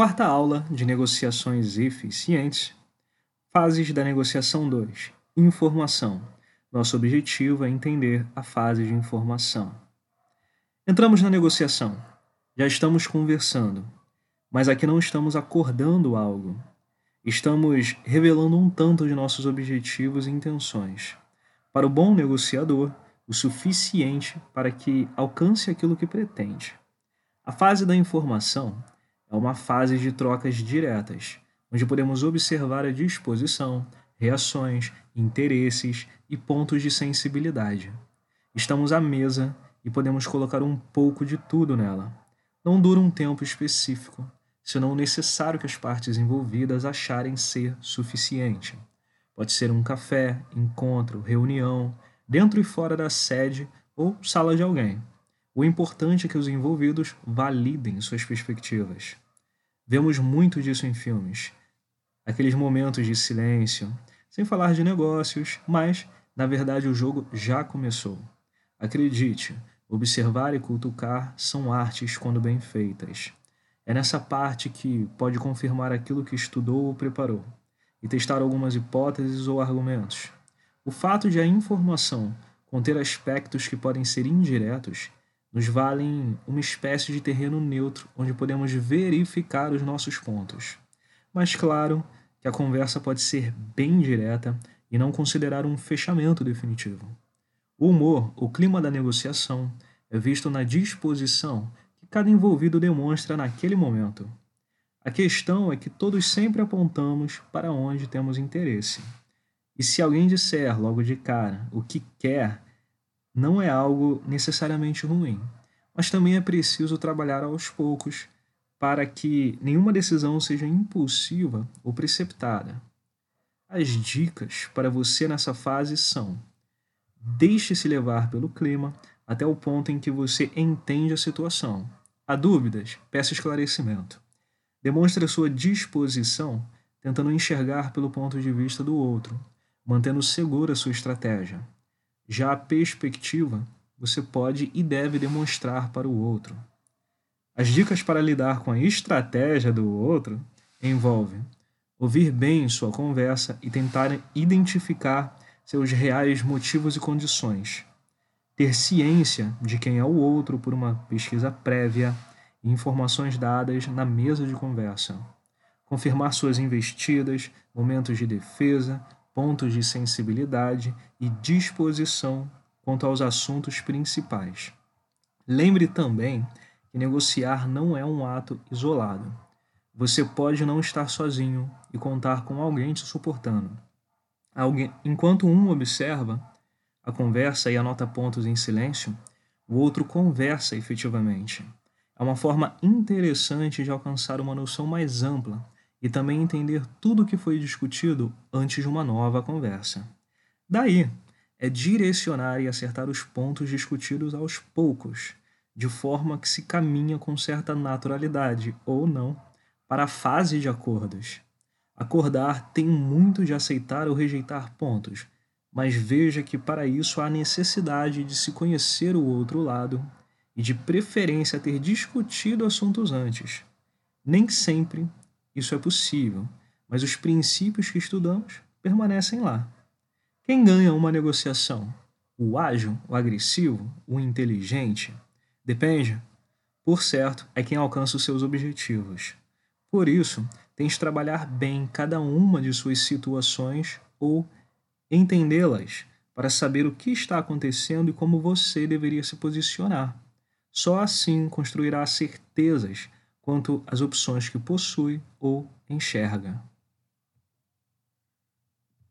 Quarta aula de negociações eficientes. Fases da negociação 2. Informação. Nosso objetivo é entender a fase de informação. Entramos na negociação. Já estamos conversando, mas aqui não estamos acordando algo. Estamos revelando um tanto de nossos objetivos e intenções. Para o bom negociador, o suficiente para que alcance aquilo que pretende. A fase da informação é uma fase de trocas diretas, onde podemos observar a disposição, reações, interesses e pontos de sensibilidade. Estamos à mesa e podemos colocar um pouco de tudo nela. Não dura um tempo específico, senão o necessário que as partes envolvidas acharem ser suficiente. Pode ser um café, encontro, reunião, dentro e fora da sede ou sala de alguém. O importante é que os envolvidos validem suas perspectivas. Vemos muito disso em filmes. Aqueles momentos de silêncio, sem falar de negócios, mas, na verdade, o jogo já começou. Acredite, observar e cutucar são artes quando bem feitas. É nessa parte que pode confirmar aquilo que estudou ou preparou e testar algumas hipóteses ou argumentos. O fato de a informação conter aspectos que podem ser indiretos nos valem uma espécie de terreno neutro onde podemos verificar os nossos pontos. Mas claro que a conversa pode ser bem direta e não considerar um fechamento definitivo. O humor, o clima da negociação, é visto na disposição que cada envolvido demonstra naquele momento. A questão é que todos sempre apontamos para onde temos interesse. E se alguém disser logo de cara o que quer, não é algo necessariamente ruim, mas também é preciso trabalhar aos poucos para que nenhuma decisão seja impulsiva ou precipitada. As dicas para você nessa fase são: deixe-se levar pelo clima até o ponto em que você entende a situação. Há dúvidas? Peça esclarecimento. Demonstre sua disposição tentando enxergar pelo ponto de vista do outro, mantendo segura a sua estratégia. Já a perspectiva você pode e deve demonstrar para o outro. As dicas para lidar com a estratégia do outro envolvem ouvir bem sua conversa e tentar identificar seus reais motivos e condições, ter ciência de quem é o outro por uma pesquisa prévia e informações dadas na mesa de conversa, confirmar suas investidas, momentos de defesa, pontos de sensibilidade e disposição quanto aos assuntos principais. Lembre também que negociar não é um ato isolado. Você pode não estar sozinho e contar com alguém te suportando. Alguém, enquanto um observa a conversa e anota pontos em silêncio, o outro conversa efetivamente. É uma forma interessante de alcançar uma noção mais ampla e também entender tudo o que foi discutido antes de uma nova conversa. Daí, é direcionar e acertar os pontos discutidos aos poucos, de forma que se caminha com certa naturalidade, ou não, para a fase de acordos. Acordar tem muito de aceitar ou rejeitar pontos, mas veja que para isso há necessidade de se conhecer o outro lado e de preferência ter discutido assuntos antes. Nem sempre isso é possível, mas os princípios que estudamos permanecem lá. Quem ganha uma negociação? O ágil, o agressivo, o inteligente? Depende. Por certo, é quem alcança os seus objetivos. Por isso, tens de trabalhar bem cada uma de suas situações ou entendê-las para saber o que está acontecendo e como você deveria se posicionar. Só assim construirá certezas quanto às opções que possui ou enxerga.